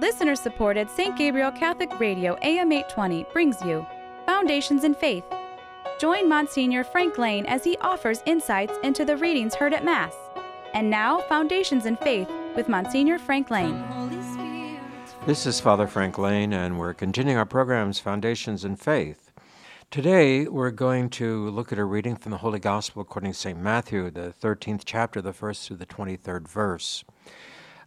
Listener supported St. Gabriel Catholic Radio AM 820 brings you Foundations in Faith. Join Monsignor Frank Lane as he offers insights into the readings heard at Mass. And now, Foundations in Faith with Monsignor Frank Lane. This is Father Frank Lane, and we're continuing our programs, Foundations in Faith. Today, we're going to look at a reading from the Holy Gospel according to St. Matthew, the 13th chapter, the first through the 23rd verse.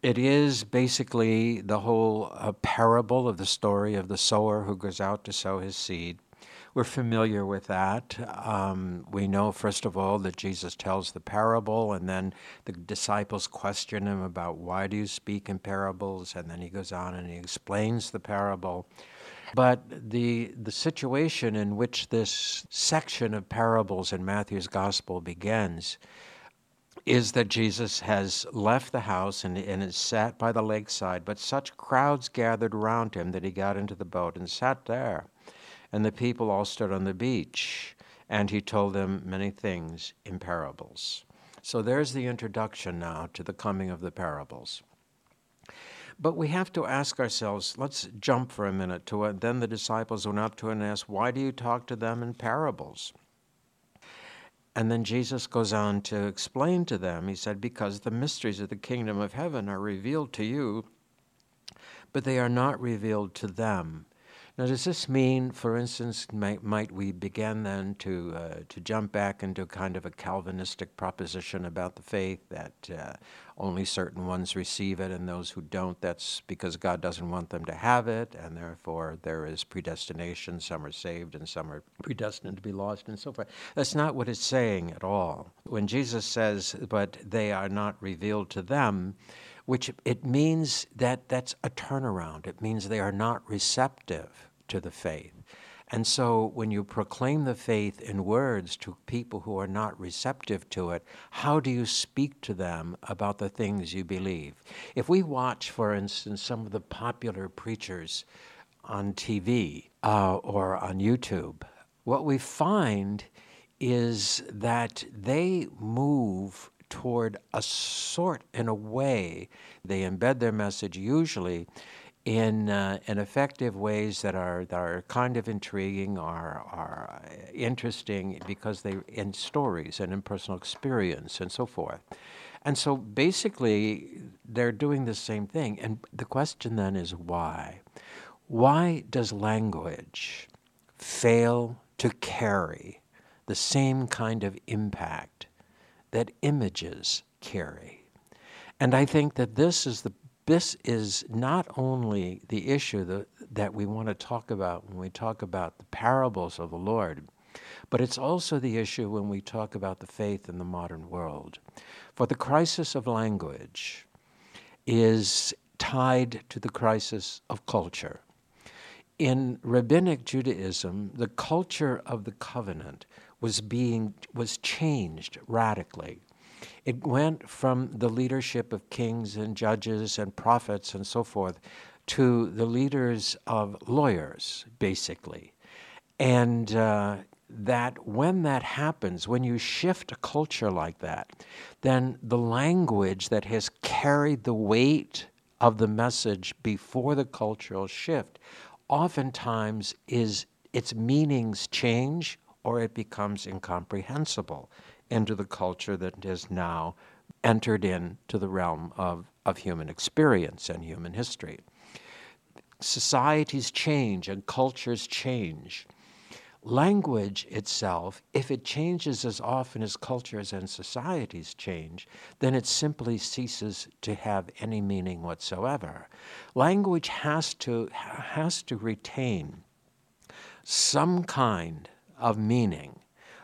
It is basically the whole uh, parable of the story of the sower who goes out to sow his seed. We're familiar with that. Um, we know, first of all, that Jesus tells the parable, and then the disciples question him about why do you speak in parables, and then he goes on and he explains the parable. But the, the situation in which this section of parables in Matthew's gospel begins is that Jesus has left the house and, and is sat by the lakeside, but such crowds gathered around him that he got into the boat and sat there. And the people all stood on the beach, and he told them many things in parables. So there's the introduction now to the coming of the parables. But we have to ask ourselves, let's jump for a minute to it. Then the disciples went up to him and asked, Why do you talk to them in parables? And then Jesus goes on to explain to them, he said, Because the mysteries of the kingdom of heaven are revealed to you, but they are not revealed to them. Now, does this mean, for instance, might, might we begin then to, uh, to jump back into kind of a Calvinistic proposition about the faith that uh, only certain ones receive it and those who don't, that's because God doesn't want them to have it, and therefore there is predestination. Some are saved and some are predestined to be lost, and so forth. That's not what it's saying at all. When Jesus says, but they are not revealed to them, which it means that that's a turnaround. It means they are not receptive to the faith. And so when you proclaim the faith in words to people who are not receptive to it, how do you speak to them about the things you believe? If we watch, for instance, some of the popular preachers on TV uh, or on YouTube, what we find is that they move toward a sort, in a way, they embed their message usually in, uh, in effective ways that are, that are kind of intriguing, are, are interesting because they in stories and in personal experience and so forth. And so basically, they're doing the same thing. And the question then is why? Why does language fail to carry the same kind of impact that images carry. And I think that this is the this is not only the issue that, that we want to talk about when we talk about the parables of the Lord, but it's also the issue when we talk about the faith in the modern world. For the crisis of language is tied to the crisis of culture. In rabbinic Judaism, the culture of the covenant was being was changed radically. It went from the leadership of kings and judges and prophets and so forth to the leaders of lawyers, basically. And uh, that when that happens, when you shift a culture like that, then the language that has carried the weight of the message before the cultural shift oftentimes is its meanings change or it becomes incomprehensible into the culture that has now entered into the realm of, of human experience and human history. Societies change and cultures change. Language itself, if it changes as often as cultures and societies change, then it simply ceases to have any meaning whatsoever. Language has to, has to retain some kind of meaning,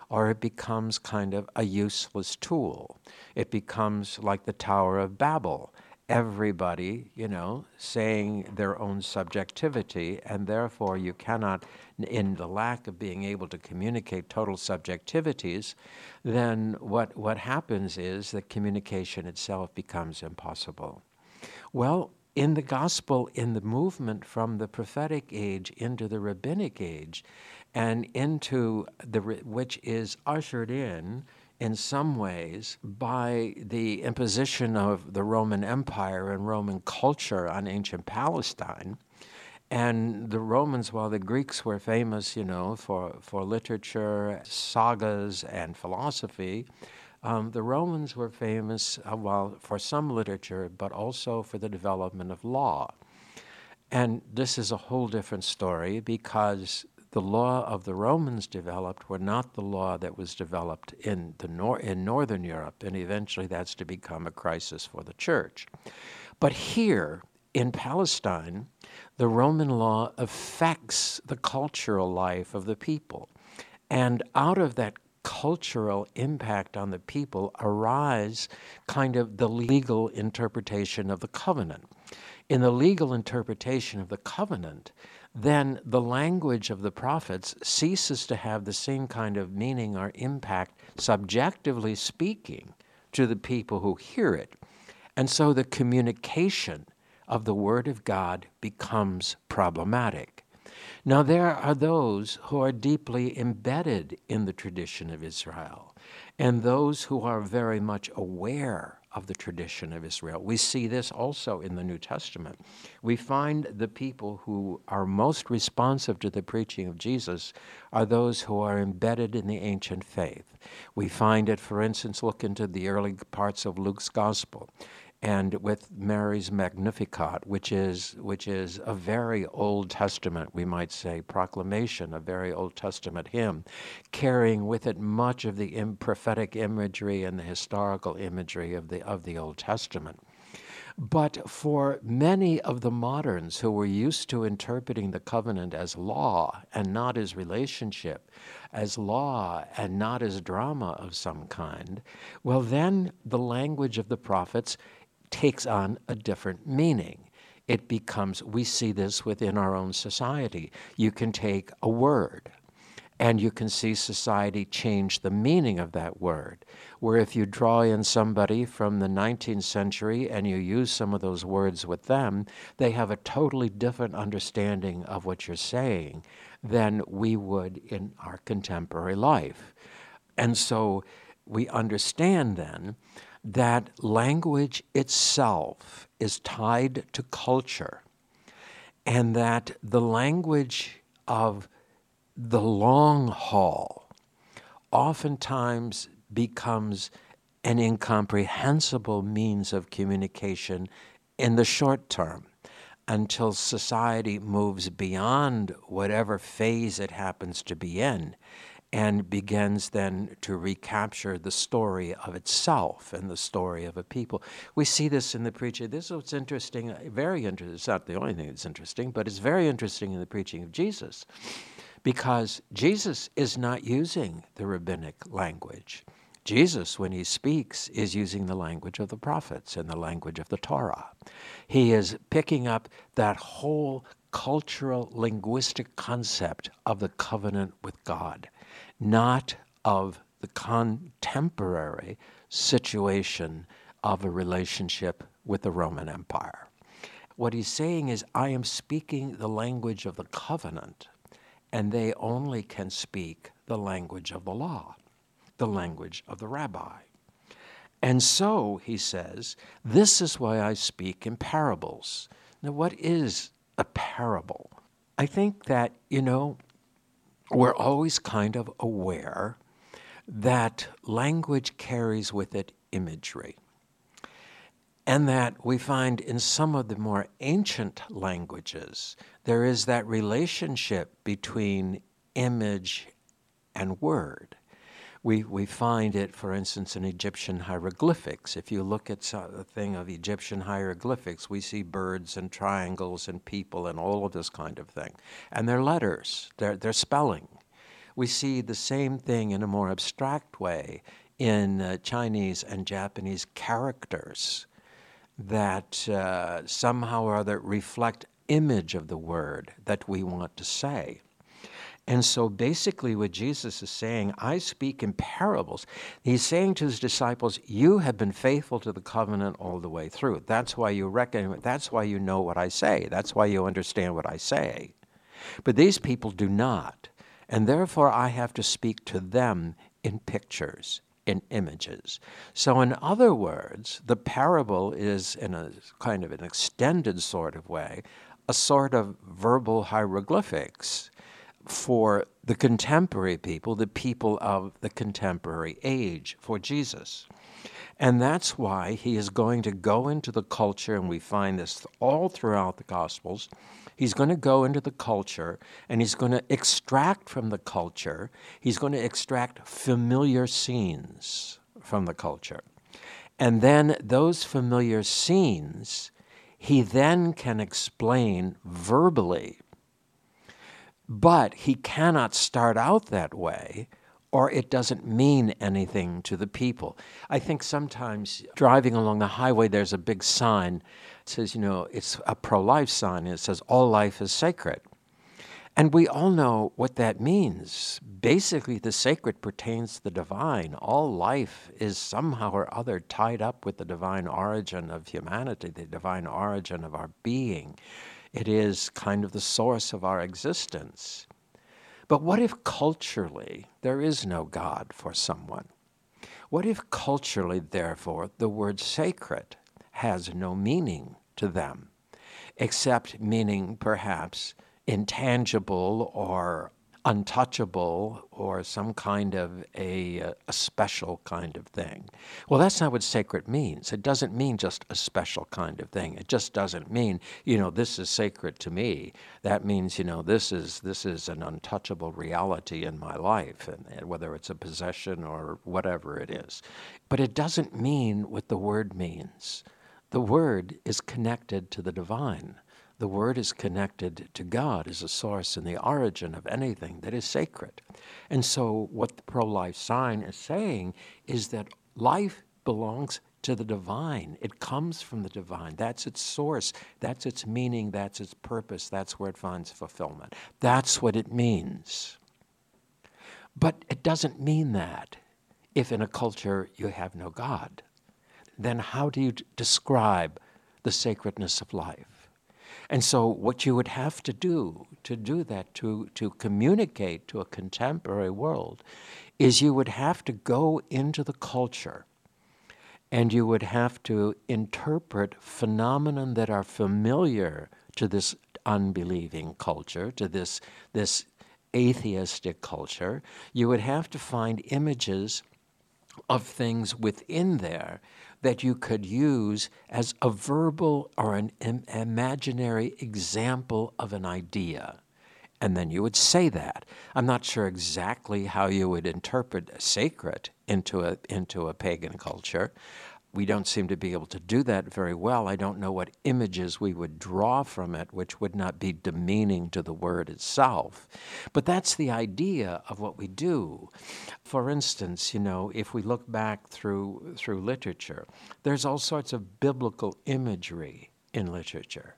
or it becomes kind of a useless tool. It becomes like the Tower of Babel. Everybody, you know, saying their own subjectivity, and therefore you cannot, in the lack of being able to communicate total subjectivities, then what, what happens is that communication itself becomes impossible. Well, in the gospel, in the movement from the prophetic age into the rabbinic age, and into the which is ushered in in some ways by the imposition of the Roman Empire and Roman culture on ancient Palestine. And the Romans, while the Greeks were famous, you know, for, for literature, sagas, and philosophy, um, the Romans were famous, uh, well, for some literature, but also for the development of law. And this is a whole different story because the law of the Romans developed were not the law that was developed in, the nor- in Northern Europe, and eventually that's to become a crisis for the church. But here in Palestine, the Roman law affects the cultural life of the people. And out of that cultural impact on the people arise kind of the legal interpretation of the covenant. In the legal interpretation of the covenant, then the language of the prophets ceases to have the same kind of meaning or impact, subjectively speaking, to the people who hear it. And so the communication of the Word of God becomes problematic. Now, there are those who are deeply embedded in the tradition of Israel, and those who are very much aware of the tradition of Israel. We see this also in the New Testament. We find the people who are most responsive to the preaching of Jesus are those who are embedded in the ancient faith. We find it, for instance, look into the early parts of Luke's Gospel and with Mary's Magnificat, which is which is a very Old Testament, we might say, proclamation, a very Old Testament hymn, carrying with it much of the prophetic imagery and the historical imagery of the of the Old Testament. But for many of the moderns who were used to interpreting the covenant as law and not as relationship, as law and not as drama of some kind, well, then the language of the prophets takes on a different meaning. It becomes, we see this within our own society. You can take a word and you can see society change the meaning of that word. Where if you draw in somebody from the 19th century and you use some of those words with them, they have a totally different understanding of what you're saying than we would in our contemporary life. And so we understand then that language itself is tied to culture, and that the language of the long haul oftentimes becomes an incomprehensible means of communication in the short term until society moves beyond whatever phase it happens to be in and begins then to recapture the story of itself and the story of a people. We see this in the preaching. This is what's interesting, uh, very interesting. It's not the only thing that's interesting, but it's very interesting in the preaching of Jesus because Jesus is not using the rabbinic language. Jesus, when he speaks, is using the language of the prophets and the language of the Torah. He is picking up that whole cultural linguistic concept of the covenant with God not of the contemporary situation of a relationship with the Roman Empire. What he's saying is, I am speaking the language of the covenant, and they only can speak the language of the law, the language of the rabbi. And so, he says, this is why I speak in parables. Now, what is a parable? I think that, you know, we're always kind of aware that language carries with it imagery. And that we find in some of the more ancient languages, there is that relationship between image and word. We, we find it, for instance, in Egyptian hieroglyphics. If you look at the thing of Egyptian hieroglyphics, we see birds and triangles and people and all of this kind of thing. And they're letters, they're, they're spelling. We see the same thing in a more abstract way in uh, Chinese and Japanese characters that uh, somehow or other reflect image of the word that we want to say. And so basically, what Jesus is saying, I speak in parables. He's saying to his disciples, You have been faithful to the covenant all the way through. That's why you reckon, that's why you know what I say. That's why you understand what I say. But these people do not. And therefore, I have to speak to them in pictures, in images. So, in other words, the parable is, in a kind of an extended sort of way, a sort of verbal hieroglyphics for the contemporary people, the people of the contemporary age for Jesus. And that's why he is going to go into the culture, and we find this all throughout the Gospels. He's going to go into the culture and he's going to extract from the culture, he's going to extract familiar scenes from the culture. And then those familiar scenes, he then can explain verbally. But he cannot start out that way or it doesn't mean anything to the people. I think sometimes driving along the highway, there's a big sign that says, you know, it's a pro life sign. It says, all life is sacred. And we all know what that means. Basically, the sacred pertains to the divine. All life is somehow or other tied up with the divine origin of humanity, the divine origin of our being. It is kind of the source of our existence. But what if culturally there is no God for someone? What if culturally, therefore, the word sacred has no meaning to them, except meaning perhaps intangible or untouchable or some kind of a, a special kind of thing. Well, that's not what sacred means. It doesn't mean just a special kind of thing. It just doesn't mean, you know, this is sacred to me. That means, you know, this is this is an untouchable reality in my life, and, and whether it's a possession or whatever it is. But it doesn't mean what the word means. The word is connected to the divine. The Word is connected to God as a source and the origin of anything that is sacred. And so, what the pro life sign is saying is that life belongs to the divine. It comes from the divine. That's its source. That's its meaning. That's its purpose. That's where it finds fulfillment. That's what it means. But it doesn't mean that if in a culture you have no God. Then how do you describe the sacredness of life? And so, what you would have to do to do that, to, to communicate to a contemporary world, is you would have to go into the culture and you would have to interpret phenomena that are familiar to this unbelieving culture, to this, this atheistic culture. You would have to find images of things within there that you could use as a verbal or an Im- imaginary example of an idea. And then you would say that. I'm not sure exactly how you would interpret sacred into a, into a pagan culture, we don't seem to be able to do that very well. I don't know what images we would draw from it, which would not be demeaning to the word itself. But that's the idea of what we do. For instance, you know, if we look back through through literature, there's all sorts of biblical imagery in literature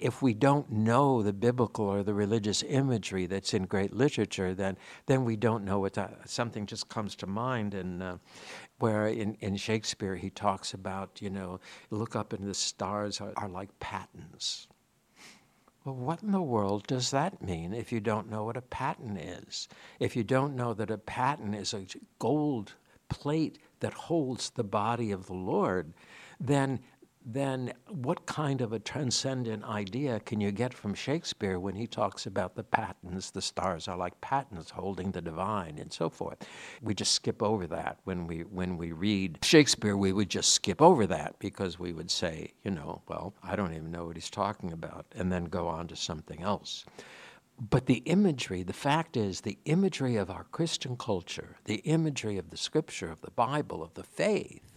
if we don't know the biblical or the religious imagery that's in great literature, then then we don't know what that, something just comes to mind. And uh, where in, in Shakespeare he talks about, you know, look up and the stars are, are like patens. Well, what in the world does that mean if you don't know what a paten is? If you don't know that a paten is a gold plate that holds the body of the Lord, then then what kind of a transcendent idea can you get from Shakespeare when he talks about the patens, the stars are like patens holding the divine and so forth? We just skip over that when we when we read Shakespeare, we would just skip over that because we would say, you know, well, I don't even know what he's talking about, and then go on to something else. But the imagery, the fact is, the imagery of our Christian culture, the imagery of the scripture, of the Bible, of the faith,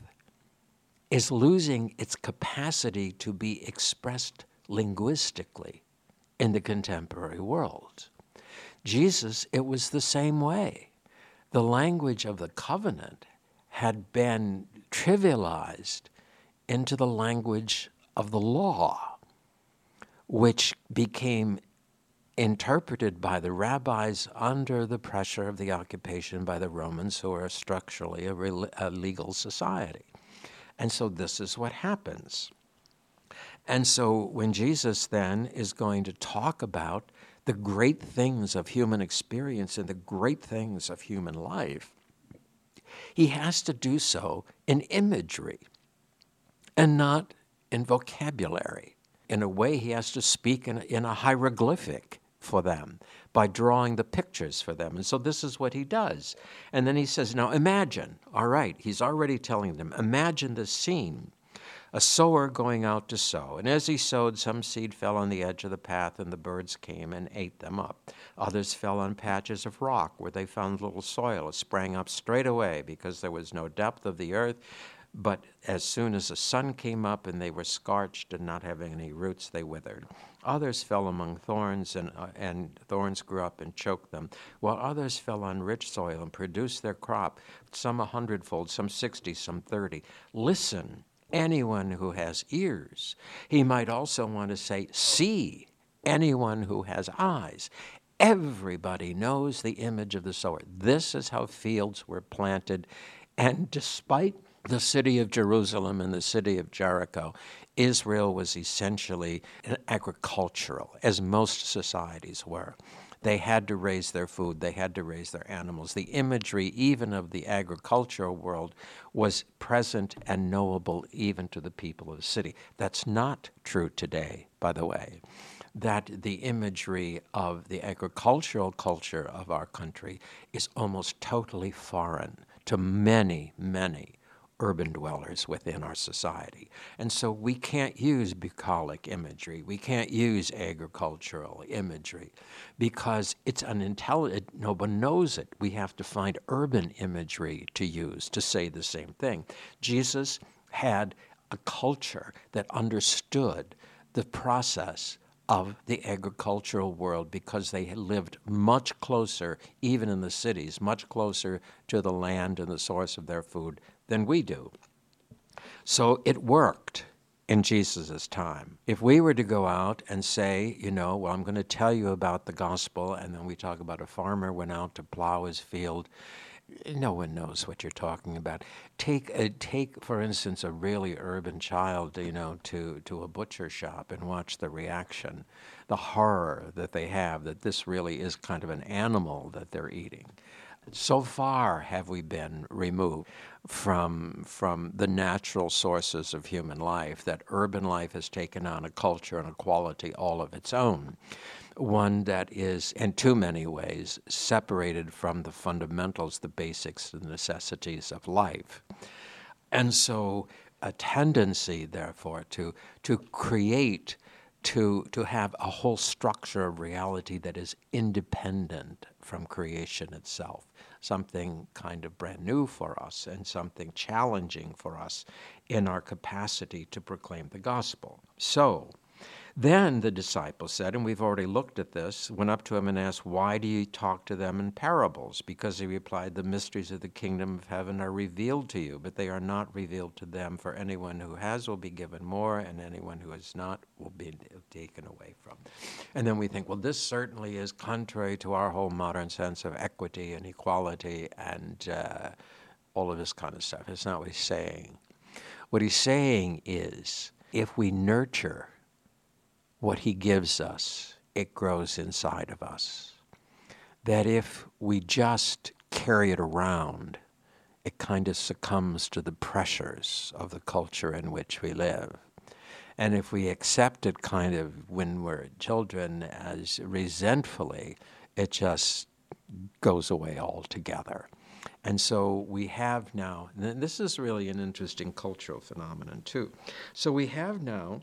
is losing its capacity to be expressed linguistically in the contemporary world. Jesus, it was the same way. The language of the covenant had been trivialized into the language of the law, which became interpreted by the rabbis under the pressure of the occupation by the Romans, who are structurally a, legal society. And so this is what happens. And so when Jesus then is going to talk about the great things of human experience and the great things of human life, he has to do so in imagery and not in vocabulary. In a way, he has to speak in a, hieroglyphic for them by drawing the pictures for them. And so this is what he does. And then he says, Now imagine, all right, he's already telling them, imagine this scene a sower going out to sow. And as he sowed, some seed fell on the edge of the path, and the birds came and ate them up. Others fell on patches of rock where they found little soil. It sprang up straight away because there was no depth of the earth. But as soon as the sun came up and they were scorched and not having any roots, they withered. Others fell among thorns, and, uh, and thorns grew up and choked them, while others fell on rich soil and produced their crop, some a hundredfold, some sixty, some thirty. Listen anyone who has ears. He might also want to say, see anyone who has eyes. Everybody knows the image of the sower. This is how fields were planted. And despite the city of Jerusalem and the city of Jericho, Israel was essentially agricultural, as most societies were. They had to raise their food, they had to raise their animals. The imagery, even of the agricultural world, was present and knowable even to the people of the city. That's not true today, by the way. That the imagery of the agricultural culture of our country is almost totally foreign to many, many urban dwellers within our society. And so we can't use bucolic imagery, we can't use agricultural imagery because it's unintelligent. No one knows it. We have to find urban imagery to use to say the same thing. Jesus had a culture that understood the process of the agricultural world because they lived much closer, even in the cities, much closer to the land and the source of their food than we do. So it worked in Jesus' time. If we were to go out and say, you know, well, I'm going to tell you about the gospel, and then we talk about a farmer went out to plow his field, no one knows what you're talking about. Take, a, take for instance, a really urban child, you know, to, to a butcher shop and watch the reaction, the horror that they have that this really is kind of an animal that they're eating. So far have we been removed from, from the natural sources of human life that urban life has taken on a culture and a quality all of its own. One that is, in too many ways, separated from the fundamentals, the basics, the necessities of life. And so, a tendency, therefore, to, to create to, to have a whole structure of reality that is independent from creation itself something kind of brand new for us and something challenging for us in our capacity to proclaim the gospel. So, then the disciples said, and we've already looked at this, went up to him and asked, Why do you talk to them in parables? Because he replied, The mysteries of the kingdom of heaven are revealed to you, but they are not revealed to them. For anyone who has will be given more, and anyone who has not will be taken away from. And then we think, Well, this certainly is contrary to our whole modern sense of equity and equality and uh, all of this kind of stuff. It's not what he's saying. What he's saying is, if we nurture what He gives us, it grows inside of us. That if we just carry it around, it kind of succumbs to the pressures of the culture in which we live. And if we accept it kind of when we're children as resentfully, it just goes away altogether. And so we have now, and this is really an interesting cultural phenomenon too. So we have now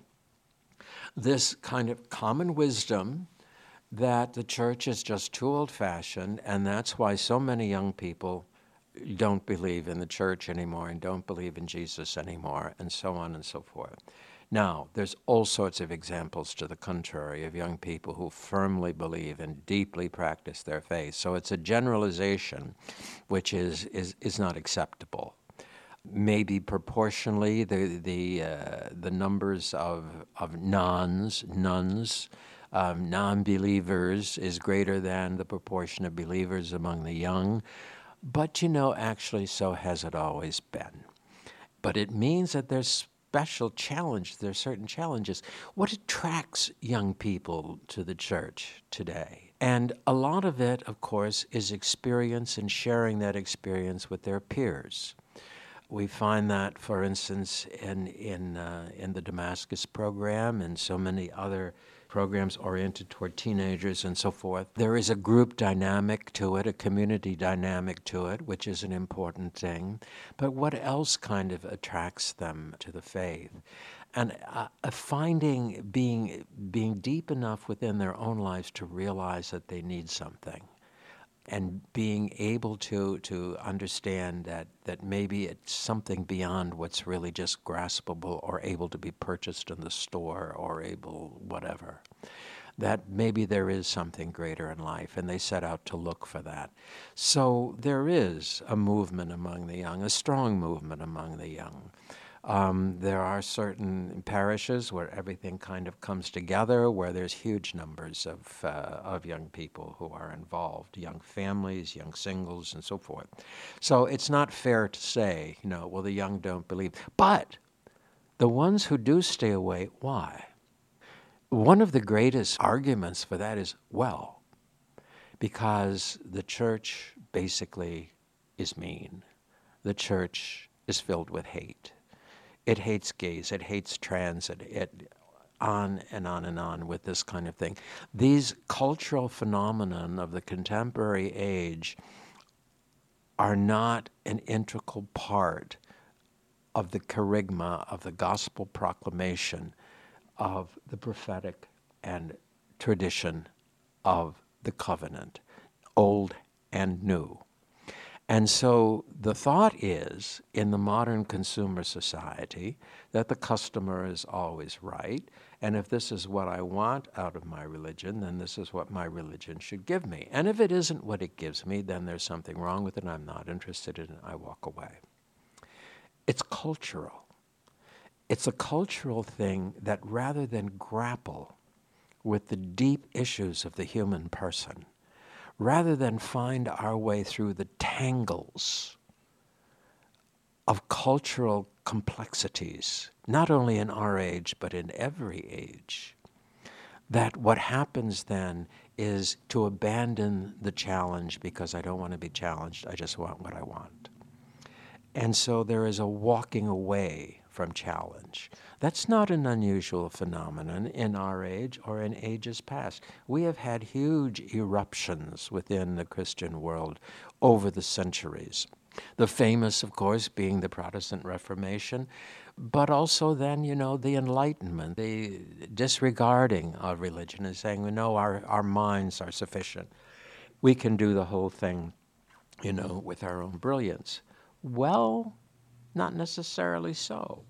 this kind of common wisdom that the church is just too old fashioned, and that's why so many young people don't believe in the church anymore and don't believe in Jesus anymore, and so on and so forth. Now, there's all sorts of examples to the contrary of young people who firmly believe and deeply practice their faith. So it's a generalization which is, is, is not acceptable maybe proportionally the the uh, the numbers of of nuns nuns um, non-believers is greater than the proportion of believers among the young. But you know actually so has it always been. But it means that there's special challenge there's certain challenges. What attracts young people to the church today? And a lot of it, of course, is experience and sharing that experience with their peers. We find that, for instance, in, in, uh, in the Damascus program and so many other programs oriented toward teenagers and so forth. There is a group dynamic to it, a community dynamic to it, which is an important thing. But what else kind of attracts them to the faith? And uh, finding being, being deep enough within their own lives to realize that they need something and being able to to understand that that maybe it's something beyond what's really just graspable or able to be purchased in the store or able whatever that maybe there is something greater in life and they set out to look for that. So there is a movement among the young a strong movement among the young um, there are certain parishes where everything kind of comes together, where there's huge numbers of, uh, of young people who are involved, young families, young singles, and so forth. So it's not fair to say, you know, well, the young don't believe. But the ones who do stay away, why? One of the greatest arguments for that is, well, because the church basically is mean. The church is filled with hate it hates gays, it hates trans, it, it on and on and on with this kind of thing. These cultural phenomenon of the contemporary age are not an integral part of the charisma of the gospel proclamation of the prophetic and tradition of the covenant, old and new. And so the thought is in the modern consumer society that the customer is always right. And if this is what I want out of my religion, then this is what my religion should give me. And if it isn't what it gives me, then there's something wrong with it. I'm not interested in it. I walk away. It's cultural. It's a cultural thing that rather than grapple with the deep issues of the human person, rather than find our way through the tangles of cultural complexities, not only in our age, but in every age, that what happens then is to abandon the challenge because I don't want to be challenged, I just want what I want. And so there is a walking away from challenge. That's not an unusual phenomenon in our age or in ages past. We have had huge eruptions within the Christian world over the centuries. The famous, of course, being the Protestant Reformation, but also then, you know, the Enlightenment, the disregarding of religion and saying, no, our, our minds are sufficient. We can do the whole thing, you know, with our own brilliance. Well, not necessarily so.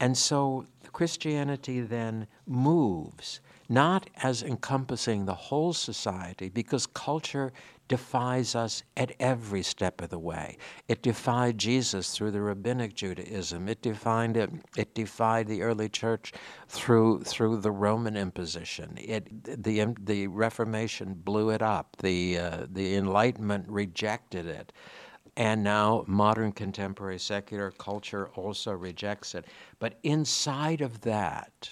And so Christianity then moves, not as encompassing the whole society, because culture defies us at every step of the way. It defied Jesus through the rabbinic Judaism. It defined it. It defied the early church through through the Roman imposition. It the the Reformation blew it up. The uh, the Enlightenment rejected it and now modern contemporary secular culture also rejects it. But inside of that,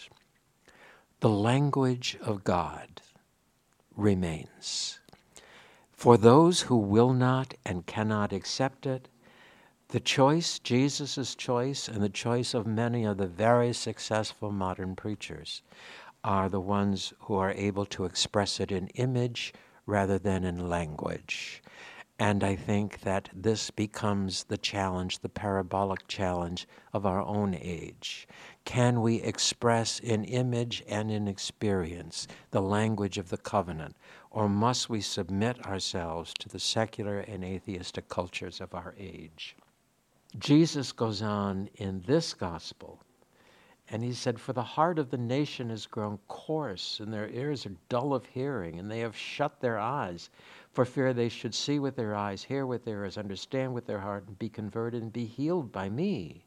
the language of God remains. For those who will not and cannot accept it, the choice, Jesus' choice, and the choice of many of the very successful modern preachers are the ones who are able to express it in image rather than in language. And I think that this becomes the challenge, the parabolic challenge of our own age. Can we express in image and in experience the language of the covenant, or must we submit ourselves to the secular and atheistic cultures of our age? Jesus goes on in this gospel, and he said, For the heart of the nation has grown coarse, and their ears are dull of hearing, and they have shut their eyes for fear they should see with their eyes, hear with their ears, understand with their heart, and be converted and be healed by me.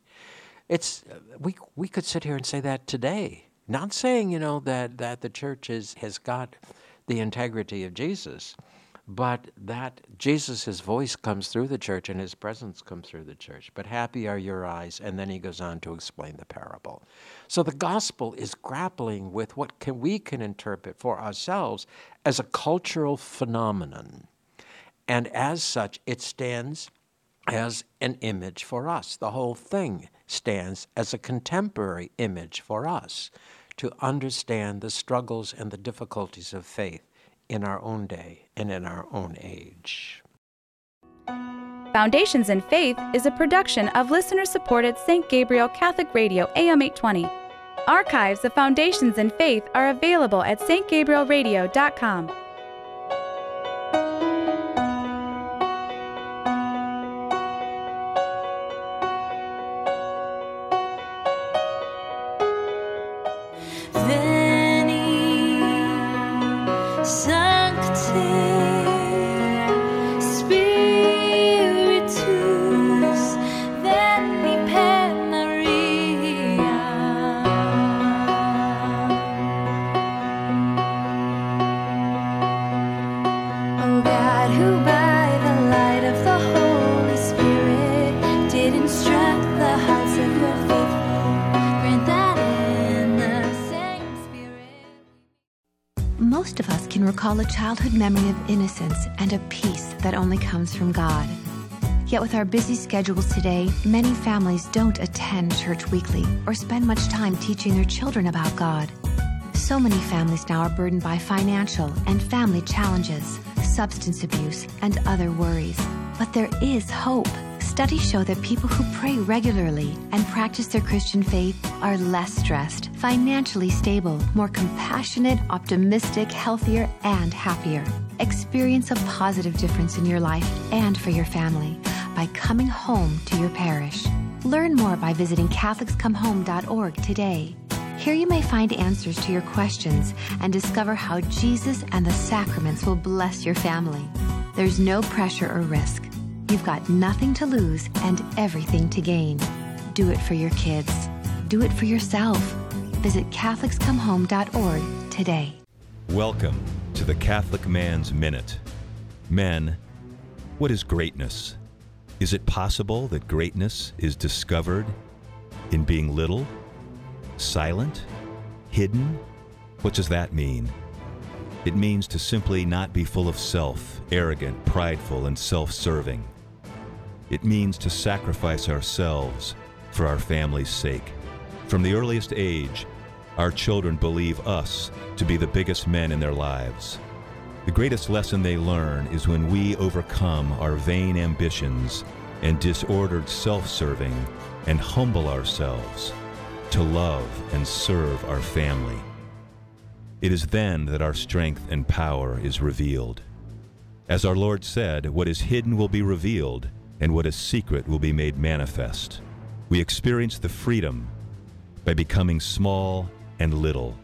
It's uh, we we could sit here and say that today. Not saying you know that that the church is, has got the integrity of Jesus, but that Jesus, his voice comes through the church and his presence comes through the church. But happy are your eyes. And then he goes on to explain the parable. So the gospel is grappling with what can, we can interpret for ourselves as a cultural phenomenon. And as such, it stands as an image for us. The whole thing stands as a contemporary image for us to understand the struggles and the difficulties of faith in our own day and in our own age. Foundations in Faith is a production of listener supported St. Gabriel Catholic Radio AM 820. Archives of Foundations in Faith are available at stgabrielradio.com. recall a childhood memory of innocence and a peace that only comes from God. Yet, with our busy schedules today, many families don't attend church weekly or spend much time teaching their children about God. So many families now are burdened by financial and family challenges, substance abuse, and other worries. But there is hope. Studies show that people who pray regularly and practice their Christian faith are less stressed, financially stable, more compassionate, optimistic, healthier, and happier. Experience a positive difference in your life and for your family by coming home to your parish. Learn more by visiting CatholicsComeHome.org today. Here you may find answers to your questions and discover how Jesus and the sacraments will bless your family. There's no pressure or risk. You've got nothing to lose and everything to gain. Do it for your kids. Do it for yourself. Visit CatholicsComeHome.org today. Welcome to the Catholic Man's Minute. Men, what is greatness? Is it possible that greatness is discovered in being little, silent, hidden? What does that mean? It means to simply not be full of self, arrogant, prideful, and self serving. It means to sacrifice ourselves for our family's sake. From the earliest age, our children believe us to be the biggest men in their lives. The greatest lesson they learn is when we overcome our vain ambitions and disordered self serving and humble ourselves to love and serve our family. It is then that our strength and power is revealed. As our Lord said, what is hidden will be revealed, and what is secret will be made manifest. We experience the freedom by becoming small and little.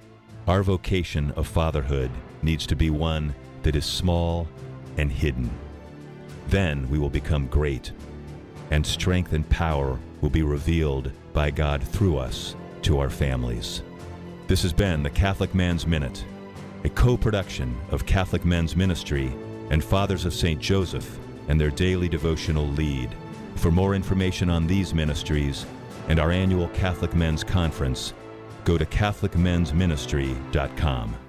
Our vocation of fatherhood needs to be one that is small and hidden. Then we will become great, and strength and power will be revealed by God through us to our families. This has been the Catholic Man's Minute, a co production of Catholic Men's Ministry and Fathers of St. Joseph and their daily devotional lead. For more information on these ministries and our annual Catholic Men's Conference, go to CatholicMen'sMinistry.com.